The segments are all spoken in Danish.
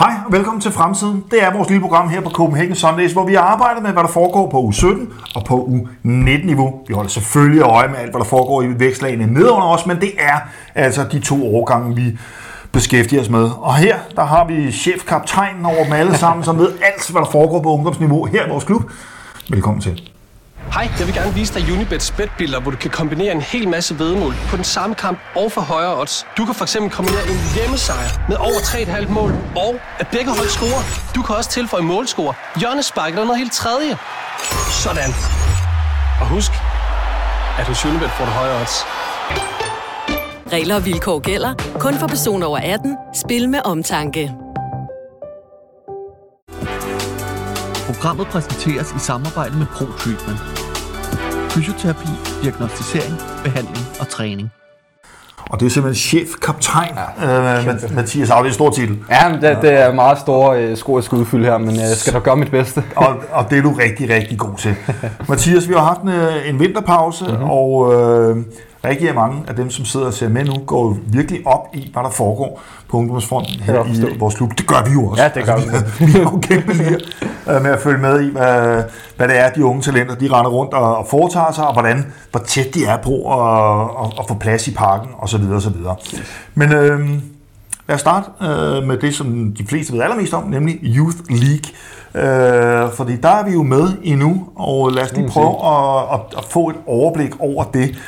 Hej og velkommen til Fremtiden. Det er vores lille program her på Copenhagen Sundays, hvor vi arbejder med, hvad der foregår på u 17 og på u 19 niveau. Vi holder selvfølgelig øje med alt, hvad der foregår i vækstlagene nedenunder os, men det er altså de to årgange, vi beskæftiger os med. Og her, der har vi chefkaptajnen over dem alle sammen, som ved alt, hvad der foregår på ungdomsniveau her i vores klub. Velkommen til. Hej, jeg vil gerne vise dig Unibets betbilder, hvor du kan kombinere en hel masse vedmål på den samme kamp og for højere odds. Du kan fx kombinere en hjemmesejr med over 3,5 mål, og at begge hold scorer. Du kan også tilføje målscore, hjørnespark eller noget helt tredje. Sådan. Og husk, at hos Unibet får du højere odds. Regler og vilkår gælder. Kun for personer over 18. Spil med omtanke. Programmet præsenteres i samarbejde med ProTreatment. Fysioterapi, diagnostisering, behandling og træning. Og det er simpelthen chefkaptajn, ja, øh, Mathias Audi, stor titel. Ja, men det, det er meget store øh, sko, jeg skal udfylde her, men jeg skal da gøre mit bedste. og, og det er du rigtig, rigtig god til. Mathias, vi har haft en, øh, en vinterpause, mm-hmm. og øh, rigtig mange af dem, som sidder og ser med nu, går jo virkelig op i, hvad der foregår på ungdomsfronten her i vores klub. Det gør vi jo også. Ja, det gør altså, vi. vi er jo kæmpe lige øh, med at følge med i, hvad, hvad det er, de unge talenter, de render rundt og, og foretager sig, og hvordan, hvor tæt de er på at, at, at få plads i parken, osv. osv. Men øh, lad os starte øh, med det, som de fleste ved allermest om, nemlig Youth League. Øh, fordi der er vi jo med endnu, og lad os lige prøve at, at, at få et overblik over det.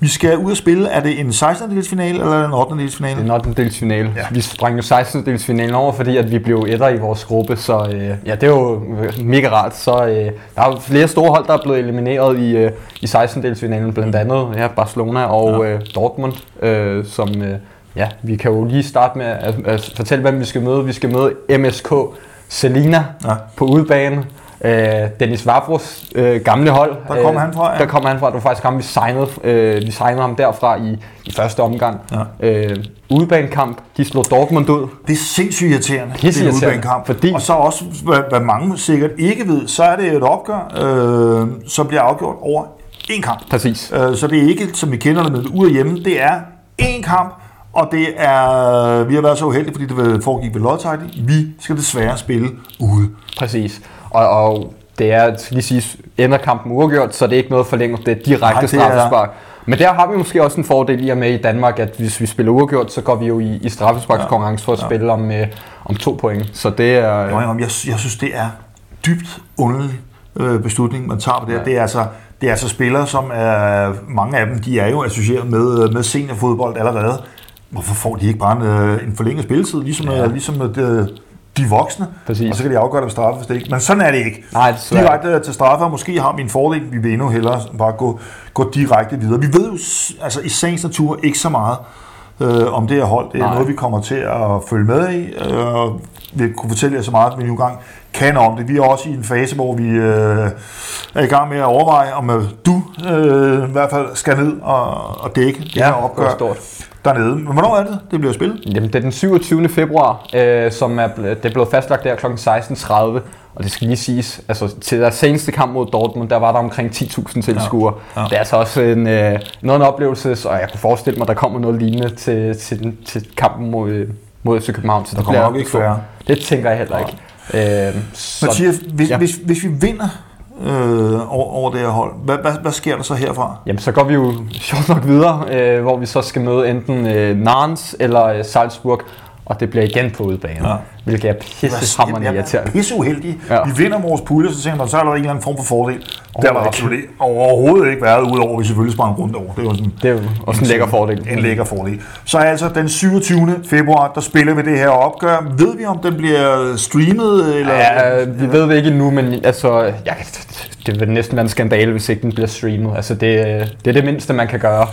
Vi skal ud og spille. Er det en 16. dels finale eller en 8. dels finale? Det er en 8. dels finale. Ja. Vi sprang jo 16. dels finalen over, fordi at vi blev etter i vores gruppe, så øh, ja, det er jo mega rart. Så øh, der er flere store hold, der er blevet elimineret i, øh, i 16. dels finalen, blandt andet ja, Barcelona og ja. øh, Dortmund, øh, som øh, ja, vi kan jo lige starte med at, at fortælle, hvem vi skal møde. Vi skal møde MSK Selina ja. på udebane. Øh, Dennis Vavros øh, gamle hold. Der kom øh, han fra, ja. Der kom han fra. Det var faktisk ham, vi signede, øh, vi signede ham derfra i, i første omgang. Ja. Øh, udebanekamp, de slog Dortmund ud. Det er sindssygt irriterende, det er udebanekamp. Fordi... Og så også, hvad, hvad mange sikkert ikke ved, så er det et opgør, øh, som bliver afgjort over én kamp. Præcis. Øh, så det er ikke, som vi kender det med ude hjemme, det er én kamp, og det er, vi har været så uheldige, fordi det foregik ved Lodtide. Vi skal desværre spille ude. Præcis. Og, og det er, lige sige, ender kampen uafgjort, så det er ikke noget forlænget, det er direkte straffespark. Men der har vi måske også en fordel i og med i Danmark, at hvis vi spiller uafgjort, så går vi jo i, i straffesparkskonkurrence for at ja. spille om, øh, om to point. Så det er... Jo, jeg, jeg synes, det er dybt underlig øh, beslutning, man tager på det ja. Det er altså, det er altså spillere, som er, mange af dem, de er jo associeret med, med seniorfodbold allerede. Hvorfor får de ikke bare en, øh, en forlænget spilletid, ligesom, ja. ligesom det, de voksne, Præcis. og så kan de afgøre det med straffe, hvis det ikke. Men sådan er det ikke. Nej, det er direkte til straffe, og måske har vi en fordel, vi vil endnu hellere bare gå, gå direkte videre. Vi ved jo altså, i sagens natur ikke så meget øh, om det her hold. Det er Nej. noget, vi kommer til at følge med i, øh, og vi kunne fortælle jer så meget, at vi nu engang kan om det. Vi er også i en fase, hvor vi øh, er i gang med at overveje, om øh, du øh, i hvert fald skal ned og, og dække det ja, her opgør. Stort dernede. Men hvornår er det, det bliver spillet? Jamen, det er den 27. februar, øh, som er, det er blevet fastlagt der kl. 16.30. Og det skal lige siges, altså til deres seneste kamp mod Dortmund, der var der omkring 10.000 tilskuere. Ja, ja. Det er altså også en, øh, noget en oplevelse, og jeg kunne forestille mig, der kommer noget lignende til, til, til kampen mod, mod FC København. Så der kommer nok ikke færre. Det tænker jeg heller ikke. Ja. Øh, så, Mathias, hvis, ja. hvis, hvis vi vinder øh, over, over det her hold. Hvad, hvad, hvad sker der så herfra? Jamen, så går vi jo sjovt nok videre, øh, hvor vi så skal møde enten øh, Nantes eller øh, Salzburg, og det bliver igen på udebane. Ja hvilket er pissehammerende irriterende. Pisse uheldige. Ja. Vi vinder vores pulje, så tænker man, så er der en eller anden form for fordel. Der har der det overhovedet ikke været, udover at vi selvfølgelig sprang rundt over. Det er jo, sådan, det er jo også en lækker fordel. En lækker fordel. Så altså den 27. februar, der spiller vi det her opgør. Ved vi, om den bliver streamet? Eller? Ja, vi ved det ikke endnu, men altså, ja, det vil næsten være en skandale, hvis ikke den bliver streamet. Altså, det, det er det mindste, man kan gøre.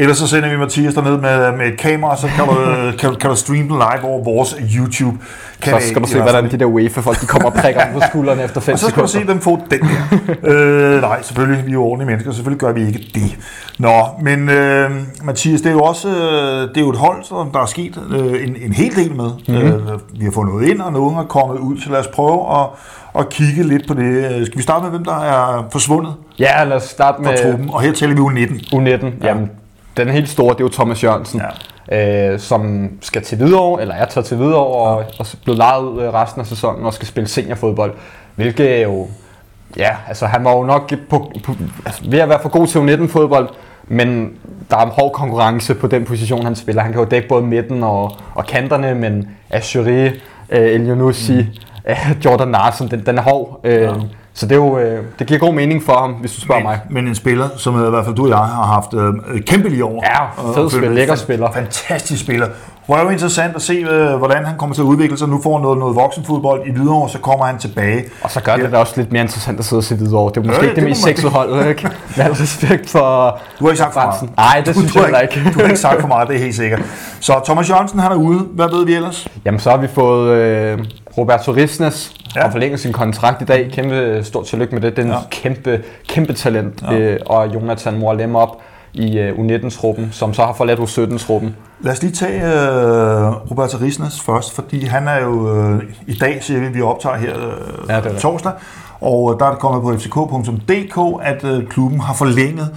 Ellers så sender vi Mathias derned med, med et kamera, så kan du, kan, kan du streame den live over vores YouTube kanal. Så skal du se, hvordan de der UEFA-folk de kommer og prikker på skuldrene efter 5 sekunder. Og så skal sekunder. du se dem få den her. øh, nej, selvfølgelig, vi er ordentlige mennesker, selvfølgelig gør vi ikke det. Nå, men øh, Mathias, det er jo også øh, det er jo et hold, som der er sket øh, en, en hel del med. Mm-hmm. Øh, vi har fået noget ind, og nogen er kommet ud, så lad os prøve at, at kigge lidt på det. Skal vi starte med, hvem der er forsvundet? Ja, lad os starte med... Truppen, og her tæller vi U19. U19, ja. jamen den helt store, det er jo Thomas Jørgensen. øh, som skal til Hvidovre, eller er taget til Hvidovre, og, og blevet lejet ud øh, resten af sæsonen og skal spille seniorfodbold. Hvilket jo, ja, altså han var jo nok på, på, altså, ved at være for god til U19-fodbold, men der er en hård konkurrence på den position, han spiller. Han kan jo dække både midten og, og kanterne, men Ashuri, øh, El Yunusi, mm. øh, Jordan Larsen, den, den er hård. Øh, ja. Så det, er jo, øh, det giver god mening for ham, hvis du spørger men, mig. Men en spiller, som i hvert fald du og jeg har haft øh, kæmpe lige over. Ja, fed spiller, lækker spiller. Fantastisk spiller. Røv interessant at se, øh, hvordan han kommer til at udvikle sig. Nu får han noget, noget voksenfodbold i Hvidovre, så kommer han tilbage. Og så gør det Ja. da også lidt mere interessant at sidde og se Hvidovre. Det er måske ikke det det mest sexede hold, ikke? Med al respekt for Du har ikke sagt for meget. Nej, det Du- synes du jeg ikke. Du har ikke sagt for meget, det er helt sikkert. Så Thomas Jørgensen, han er ude. Hvad ved vi ellers? Jamen, så har vi fået øh, Roberto Risnes, Ja. har forlænget sin kontrakt i dag. Kæmpe stort tillykke med det. Det er en Ja. kæmpe, kæmpe talent. Ja. Øh, og Jonathan Morlem op i øh, U19-truppen, som så har forladt U17-truppen. Lad os lige tage øh, Roberto Risnes først, fordi han er jo øh, i dag, siger vi, vi optager her øh, Ja, det det. torsdag, og der er det kommet på fck.dk, at øh, klubben har forlænget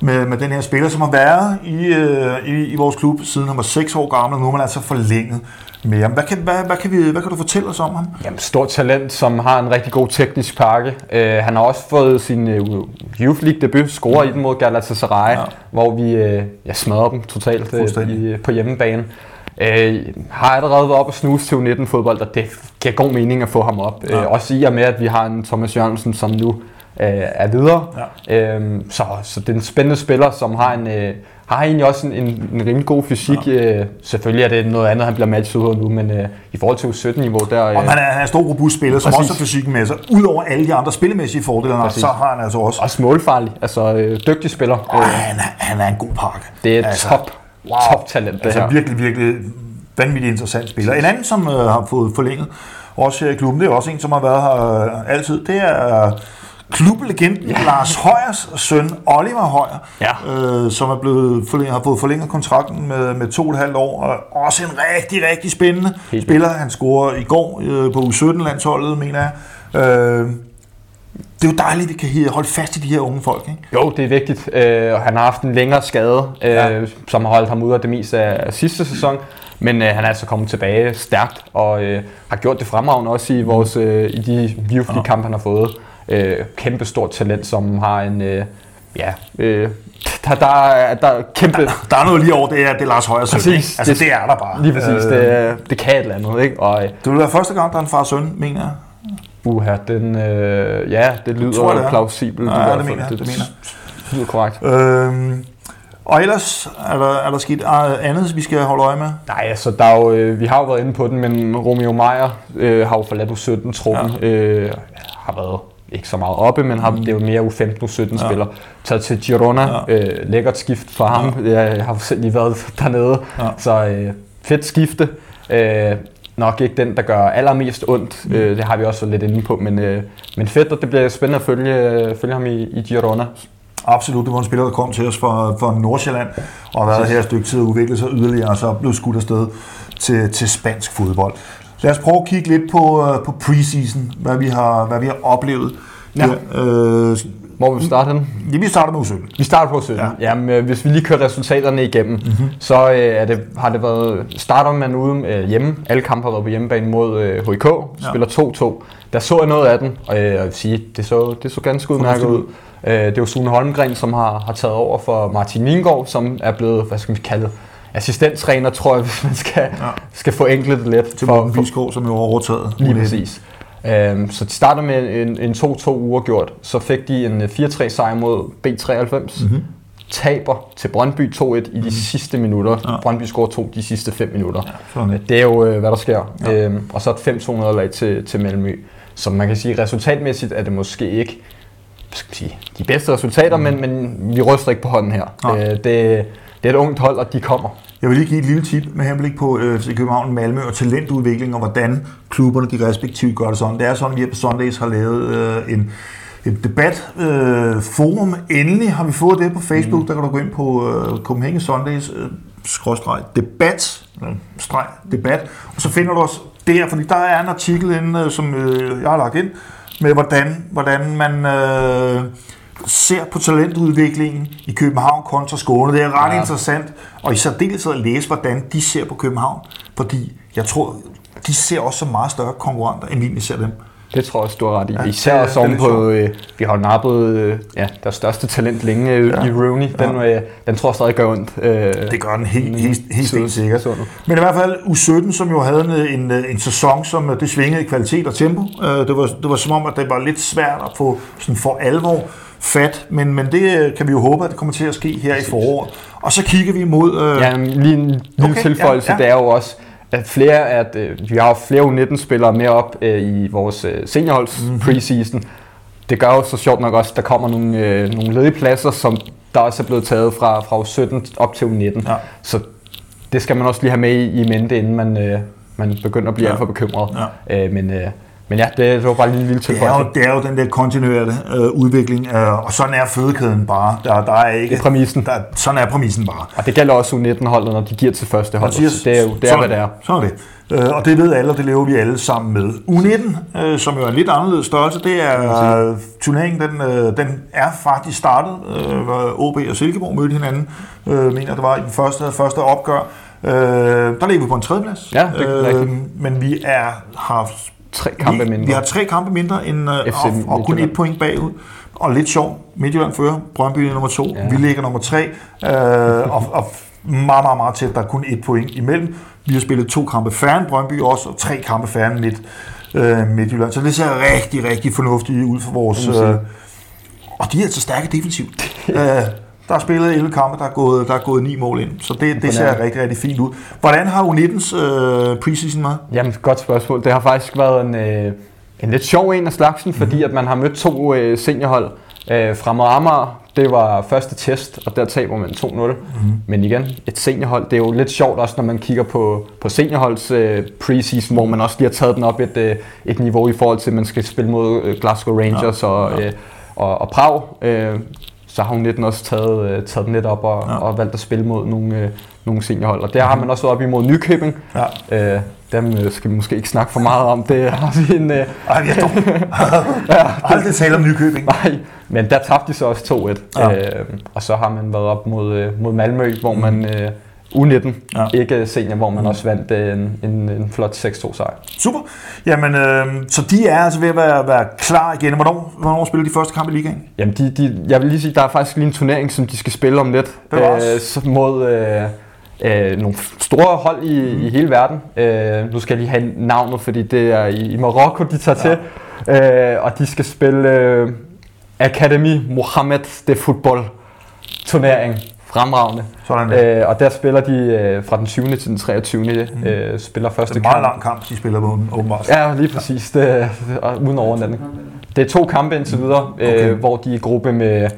med, med den her spiller, som har været i, øh, i, i vores klub siden han var 6 år gammel, og nu har man altså forlænget ham. Hvad kan, hvad, hvad, kan vi, hvad kan du fortælle os om ham? Jamen, stort talent, som har en rigtig god teknisk pakke. Øh, han har også fået sin øh, Youth League debut, scorer i den mod Galatasaray, Ja. hvor vi øh, ja, smadrer dem totalt Fuldstændig. i, på hjemmebane. Øh, har allerede været op og snuse til U19-fodbold, og det giver god mening at få ham op. Ja. Øh, også i og med, at vi har en Thomas Jørgensen, som nu er videre. Ja. Øh, så, så det er en spændende spiller, som har en... Øh, har egentlig også en, en, en rimelig god fysik. Ja. Øh, selvfølgelig er det noget andet, han bliver matchet ud nu, men øh, i forhold til U17-niveau, der... Øh, Om han er, han er en stor robust spiller, som Præcis. også har fysikken med sig. Udover alle de andre spillemæssige fordele, Præcis. så har han altså også... Også målfarlig, altså øh, dygtig spiller. Øh, han, er, han er en god pakke. det er altså, top, wow. top talent, det Altså her. virkelig, virkelig vanvittigt interessant spiller. En anden, som øh, har fået forlænget, også her i klubben, det er også en, som har været her øh, altid, det er øh, klublegenden ja. Lars Højers søn, Oliver Højer, Ja. øh, som er blevet forlænget, har fået forlænget kontrakten med, med to og et halvt år, og også en rigtig, rigtig spændende Helt spiller. Han scorer i går øh, på U17-landsholdet, mener jeg. Øh, det er jo dejligt, at vi kan holde fast i de her unge folk, ikke? Jo, det er vigtigt. Øh, og han har haft en længere skade, øh, Ja. som har holdt ham ude af det meste af sidste sæson. Men øh, han er altså kommet tilbage stærkt, og øh, har gjort det fremragende også i, vores, øh, i de Youth League-kampe, han har fået. Øh, kæmpe stort talent, som har en... Øh, ja, øh, der, der, er, der er kæmpe... Der er noget lige over, det er, det er Lars Højers søn, Præcis. Altså, det, Det- det er der bare. Lige præcis, Øh, det, det kan et eller andet, ikke? Og Det vil være første gang, der er en far og søn, mener jeg. uha, den... Øh, ja, det lyder tror det er. plausibelt. Ja, i det mener jeg, det mener det lyder korrekt. Øhm, og ellers er der, er der sket andet, vi skal holde øje med. Nej, altså, der er jo, øh, vi har jo været inde på den, men Romeo Meier øh, har jo forladt U17-truppen. Ja. Øh, har været ikke så meget oppe, men har, det er jo mere U15-U17-spiller. Taget til Girona. Ja. Ja. Øh, lækkert skift for ham. Jeg har selv lige været dernede. Ja. Ja. Så øh, fedt skifte. Øh, nok ikke den, der gør allermest ondt. Mm. Øh, det har vi også lidt inde på. Men, øh, men fedt, og det bliver spændende at følge, følge ham i, i Girona. Absolut, det var en spiller, der kom til os fra, fra Nordsjælland, og har været her et stykke tid og udviklet sig yderligere, og så blevet skudt afsted til, til spansk fodbold. Lad os prøve at kigge lidt på, øh, på preseason, hvad vi har, hvad vi har oplevet. Ja. øh, Hvor vil vi starte henne? ja, vi starter med U17. Vi starter på 17. Ja. Ja. Jamen, øh, hvis vi lige kører resultaterne igennem, mm-hmm. så øh, er det, har det været, starter man ude øh, hjemme. Alle kampe har været på hjemmebane mod øh, HIK, spiller 2-2. Der så jeg noget af den, og øh, jeg vil sige, det så, det så ganske udmærket ud. Øh, det var Sune Holmgren, som har, har taget over for Martin Vingård, som er blevet, hvad skal vi kalde assistenttræner, tror jeg, hvis man skal, Ja. ja. skal få enkelt det lidt. Til Morten Bisgaard, som jo har overtaget. Lige U19. præcis. Øhm, så de starter med en, en 2-2 uger gjort. Så fik de en øh, 4-3 sejr mod B93. Mm-hmm. Taber til Brøndby 2-1 i de mm-hmm. sidste minutter. Ja. Ja. Brøndby scorer to de sidste 5 minutter. er det. er jo, øh, hvad der sker. Ja. Øhm, og så et 5-2 nederlag til, til Malmø. Så man kan sige, resultatmæssigt er det måske ikke skal sige, de bedste resultater, mm. men, men vi ryster ikke på hånden her. Nej. Øh, det, det er et ungt hold, og de kommer. Jeg vil lige give et lille tip med henblik på øh, til København, Malmø og talentudvikling, og hvordan klubberne de respektive gør det sådan. Det er sådan, at vi på Sundays har lavet øh, en, et debatforum. Øh, forum. Endelig har vi fået det på Facebook. Mm. Der kan du gå ind på øh, Copenhagen Sundays øh, skråstreg debat, øh, streg debat, og så finder du os der, fordi der er en artikel inde, øh, som øh, jeg har lagt ind, med hvordan, hvordan man... Øh, ser på talentudviklingen i København kontra Skåne. Det er ret ja. Ja. interessant, og i særdeleshed at læse, hvordan de ser på København. Fordi jeg tror, de ser også som meget større konkurrenter, end vi ser dem. Det tror jeg også, du har ret i. Ja, Ja, Især det også oven på, øh, vi har jo nappet øh, ja, deres største talent længe øh, Ja. i Rooney. Den, øh, den tror jeg stadig gør ondt. Øh, Det gør den helt, helt, helt, helt sikkert. sådan. Men i hvert fald U17, som jo havde en, en, en sæson, som det svingede i kvalitet og tempo. Øh, Det var, det var som om, at det var lidt svært at få sådan for alvor fat, men, men det øh, kan vi jo håbe, at det kommer til at ske her i foråret. Og så kigger vi mod... Øh, Ja, lige en lille Okay, tilføjelse, ja, ja, det er jo også, at flere at øh, vi har flere U19-spillere med op øh, i vores øh, seniorholds mm-hmm. preseason. Det gør jo så sjovt nok også, at der kommer nogle, øh, nogle ledige pladser, som der også er blevet taget fra, fra U17 op til U19. Ja. Så det skal man også lige have med i, i mente, inden man, øh, man begynder at blive ja. alt for bekymret. Ja. Øh, men, øh, men ja, det, det var bare lige en lille Det er, tilføjelse. jo, det er jo den der kontinuerlige øh, udvikling, øh, og sådan er fødekæden bare. Der, der er ikke, Det er præmissen. Der, sådan er præmissen bare. Og det gælder også U19-holdet, når de giver til første hold. siger- det er jo det, er, sådan, hvad det er. Sådan er det. Øh, og det ved alle, og det lever vi alle sammen med. U19, øh, som jo er en lidt anderledes størrelse, det er øh, turneringen, den, øh, den er faktisk startet. Øh, hvor OB og Silkeborg mødte hinanden, øh, mener det var i den første, første opgør. Øh, der ligger vi på en tredjeplads. Ja, det er rigtigt. Men vi er, har Tre kampe vi, mindre. Vi har tre kampe mindre end øh, FC og, og kun et point bagud. Og lidt sjov, Midtjylland fører, Brøndby er nummer to, ja. Vi ligger nummer tre, øh, og, og meget, meget, meget tæt, der er kun et point imellem. Vi har spillet to kampe færre end Brøndby også, og tre kampe færre end midt, øh, Midtjylland. Så det ser rigtig, rigtig fornuftigt ud for vores... Øh, og de er altså stærke defensivt. øh, der er spillet 11 kampe, der er gået, der er gået 9 mål ind, så det, det ser rigtig, rigtig fint ud. Hvordan har U19's øh, preseason været? Jamen, godt spørgsmål. Det har faktisk været en, øh, en lidt sjov en af slagsen, fordi Mhm. at man har mødt to øh, seniorhold. Øh, Fremad Amager, det var første test, og der taber man 2-0. Mhm. Mm-hmm. Men igen, et seniorhold, det er jo lidt sjovt også, når man kigger på, på seniorholds øh, preseason, hvor man også lige har taget den op et, øh, et niveau i forhold til, at man skal spille mod øh, Glasgow Rangers Ja, og, ja. øh, og, og Prag. Øh, så har hun 19 også taget, øh, taget den lidt op og, Ja. ja. og valgt at spille mod nogle, øh, nogle seniorhold. Og der har man også været op imod Nykøbing. Ja. Øh, dem øh, skal vi måske ikke snakke for meget om. Det har vi en... Øh, Ej, jeg dog. Aldrig tale om Nykøbing. nej, men der tabte de så også 2-1. Ja. Ja. Øh, og så har man været op mod, øh, mod Malmø, hvor man... Øh, U19, Ja. ikke senior, hvor man også vandt øh, en, en, en flot 6-2 sejr. Super. Jamen, øh, så de er altså ved at være, være klar igen. Hvornår, hvornår spiller de første kamp i ligaen? Jamen, de, de, jeg vil lige sige, der er faktisk lige en turnering, som de skal spille om lidt. Så mod øh, øh, nogle store hold i, mm. i hele verden. Øh, nu skal jeg lige have navnet, fordi det er i, i Marokko, de tager ja. til. Øh, og de skal spille øh, Academy Mohammed de Football turnering. Fremragende. Sådan der. Øh, og der spiller de øh, fra den 20. til den 23. Mm. Øh, spiller første Det er en meget kamp. lang kamp, de spiller på, åbenbart. Ja, lige præcis. Det, og uden overnatning. Det er to kampe indtil videre, Okay. okay. øh, hvor de er i gruppe med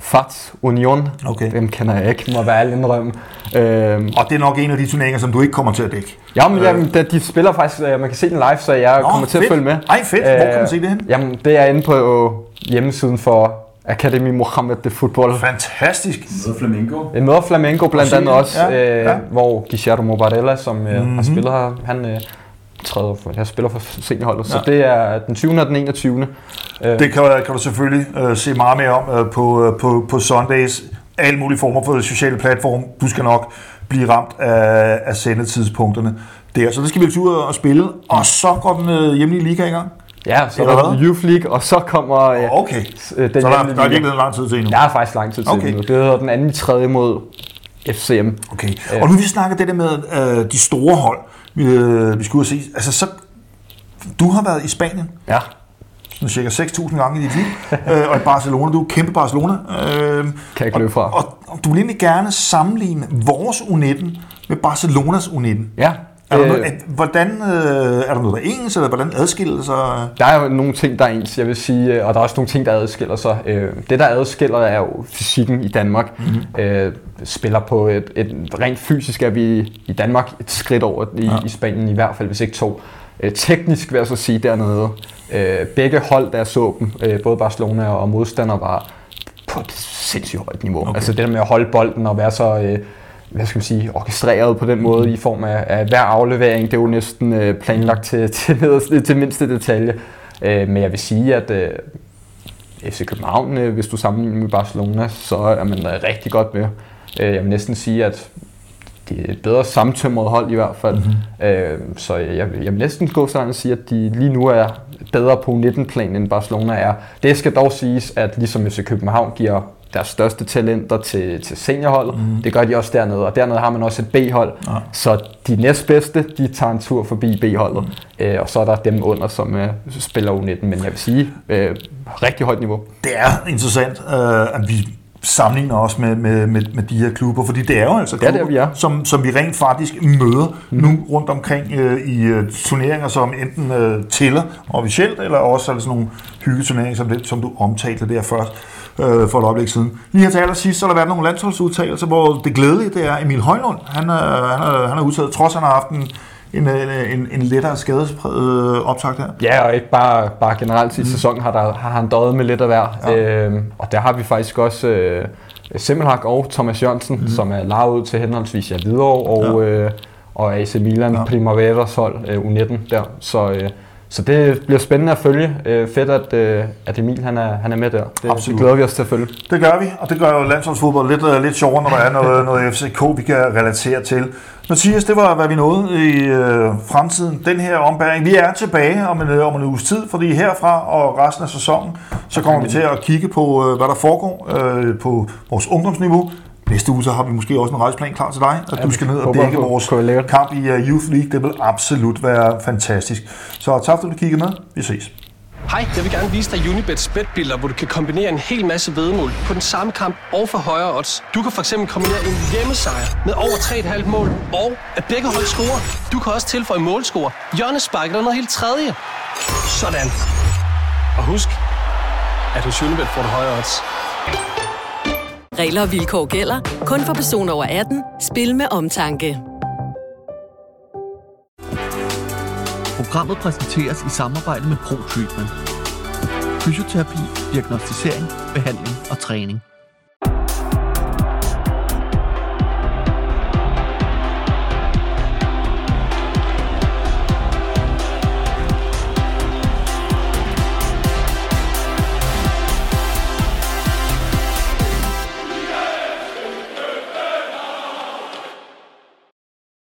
FAT Union. Okay. Dem kender jeg ikke, må være ærlig indrømme. Øh, Og det er nok en af de turneringer, som du ikke kommer til at dække. jamen, jamen, da- de spiller faktisk, øh, man kan se den live, så jeg Nå, kommer til fedt. at følge med. Ej, fedt. Hvor kan man se det henne? Jamen, det er inde på hjemmesiden for Academy Mohammed de Football. Fantastisk. Med Flamengo. En møder Flamengo blandt andet også, Ja, øh, ja. hvor Guillermo Barella, som øh, Mhm. mm-hmm. har spillet her, han øh, træder for, jeg spiller for seniorholdet, ja. Så det er den 20. og den 21. Øh, Det kan, kan du selvfølgelig øh, se meget mere om øh, på, øh, på, på Sundays. Alle mulige former for sociale platform. Du skal nok blive ramt af, af sendetidspunkterne der. Så det skal vi ud og spille. Og så går den øh, hjemlige liga i gang. Ja, så Eller er der? Youth League, og så kommer øh, Okay. øh, den Så der, der er virkelig lang tid til endnu. Der er faktisk lang tid til Okay. okay. nu. Det hedder den anden tredje mod FCM. Okay. Og nu vi snakker det der med øh, de store hold, vi, øh, vi skulle ud og se. Altså, så, du har været i Spanien Ja. sådan cirka 6.000 gange i dit liv, øh, og i Barcelona. Du er kæmpe Barcelona. Øh, Kan jeg ikke løbe fra. og, og du vil egentlig gerne sammenligne vores U19 med Barcelonas U19. Ja. Er der Øh, noget, at, hvordan, øh, er der noget, der er ens, eller hvordan adskiller sig? Der er jo nogle ting, der er ens, jeg vil sige, øh, og der er også nogle ting, der adskiller sig. Øh, Det, der adskiller, er jo fysikken i Danmark. Mhm. Mm-hmm. Øh, spiller på et, et rent fysisk er vi i Danmark et skridt over i, Ja. i Spanien, i hvert fald, hvis ikke to. Øh, Teknisk vil jeg så sige dernede, øh, begge hold, der så dem, øh, både Barcelona og modstander, var på et sindssygt højt niveau. Okay. Altså det der med at holde bolden og være så... Øh, hvad skal man sige, orkestreret på den måde i form af, af hver aflevering. Det er jo næsten øh, planlagt til, til, nederste, til mindste detalje. Øh, men jeg vil sige, at øh, FC København, øh, hvis du sammenligner med Barcelona, så er man øh, rigtig godt med. Øh, jeg vil næsten sige, at det er et bedre samtømret hold i hvert fald. Mm-hmm. Øh, så jeg, jeg vil næsten gå sådan og sige, at de lige nu er bedre på 19-plan end Barcelona er. Det skal dog siges, at ligesom FC København giver deres største talenter til, til seniorholdet. Mm. Det gør de også dernede, og dernede har man også et B-hold. Ja. Så de næstbedste, de tager en tur forbi B-holdet, mm. øh, og så er der dem under, som øh, spiller U19. Men jeg vil sige, øh, rigtig højt niveau. Det er interessant, øh, at vi sammenligner os med, med, med, med de her klubber, fordi det er jo altså klubber, det er vi er. Som, som vi rent faktisk møder mm. nu rundt omkring øh, i øh, turneringer, som enten øh, tæller officielt, eller også altså sådan nogle hyggeturneringer, som, det, som du omtalte der først øh, for et øjeblik siden. Lige her til allersidst, så har der været nogle landsholdsudtalelser, hvor det glædelige det er Emil Højlund. Han, øh, han, er, han er udtaget, trods han har haft en, en, en, en lettere skadespræget optakt her. Ja, og ikke bare, bare generelt i mm. sæsonen har, der, har han døjet med lidt af hver. Ja. Øhm, og der har vi faktisk også øh, Simmelhag og Thomas Jørgensen, mm. som er lavet ud til henholdsvis ja, Hvidovre og, ja. øh, og AC Milan ja. Primaveras hold, øh, U19 der. Så, øh, så det bliver spændende at følge. Øh, fedt, at, øh, at Emil han er, han er med der. Det, det glæder vi os til at følge. Det gør vi, og det gør jo landsholdsfodbold lidt, uh, lidt sjovere, når der er noget, noget FCK, vi kan relatere til. Mathias, det var, hvad vi nåede i øh, fremtiden. Den her ombæring. Vi er tilbage om en, øh, om en uges tid, fordi herfra og resten af sæsonen, så kommer vi til at kigge på, øh, hvad der foregår øh, på vores ungdomsniveau. Næste uge så har vi måske også en rejseplan klar til dig, at ja, du skal ned og dække vores kamp i uh, Youth League. Det vil absolut være fantastisk. Så tak fordi du kiggede med. Vi ses. Hej, jeg vil gerne vise dig Unibets betbilder, hvor du kan kombinere en hel masse vedmål på den samme kamp og for højere odds. Du kan fx kombinere en hjemmesejr med over 3,5 mål, og at begge hold scorer. Du kan også tilføje målscore, hjørnespark eller noget helt tredje. Sådan. Og husk, at hos Unibet får du højere odds. Regler og vilkår gælder. Kun for personer over 18. Spil med omtanke. Programmet præsenteres i samarbejde med ProTreatment. Fysioterapi, diagnostisering, behandling og træning.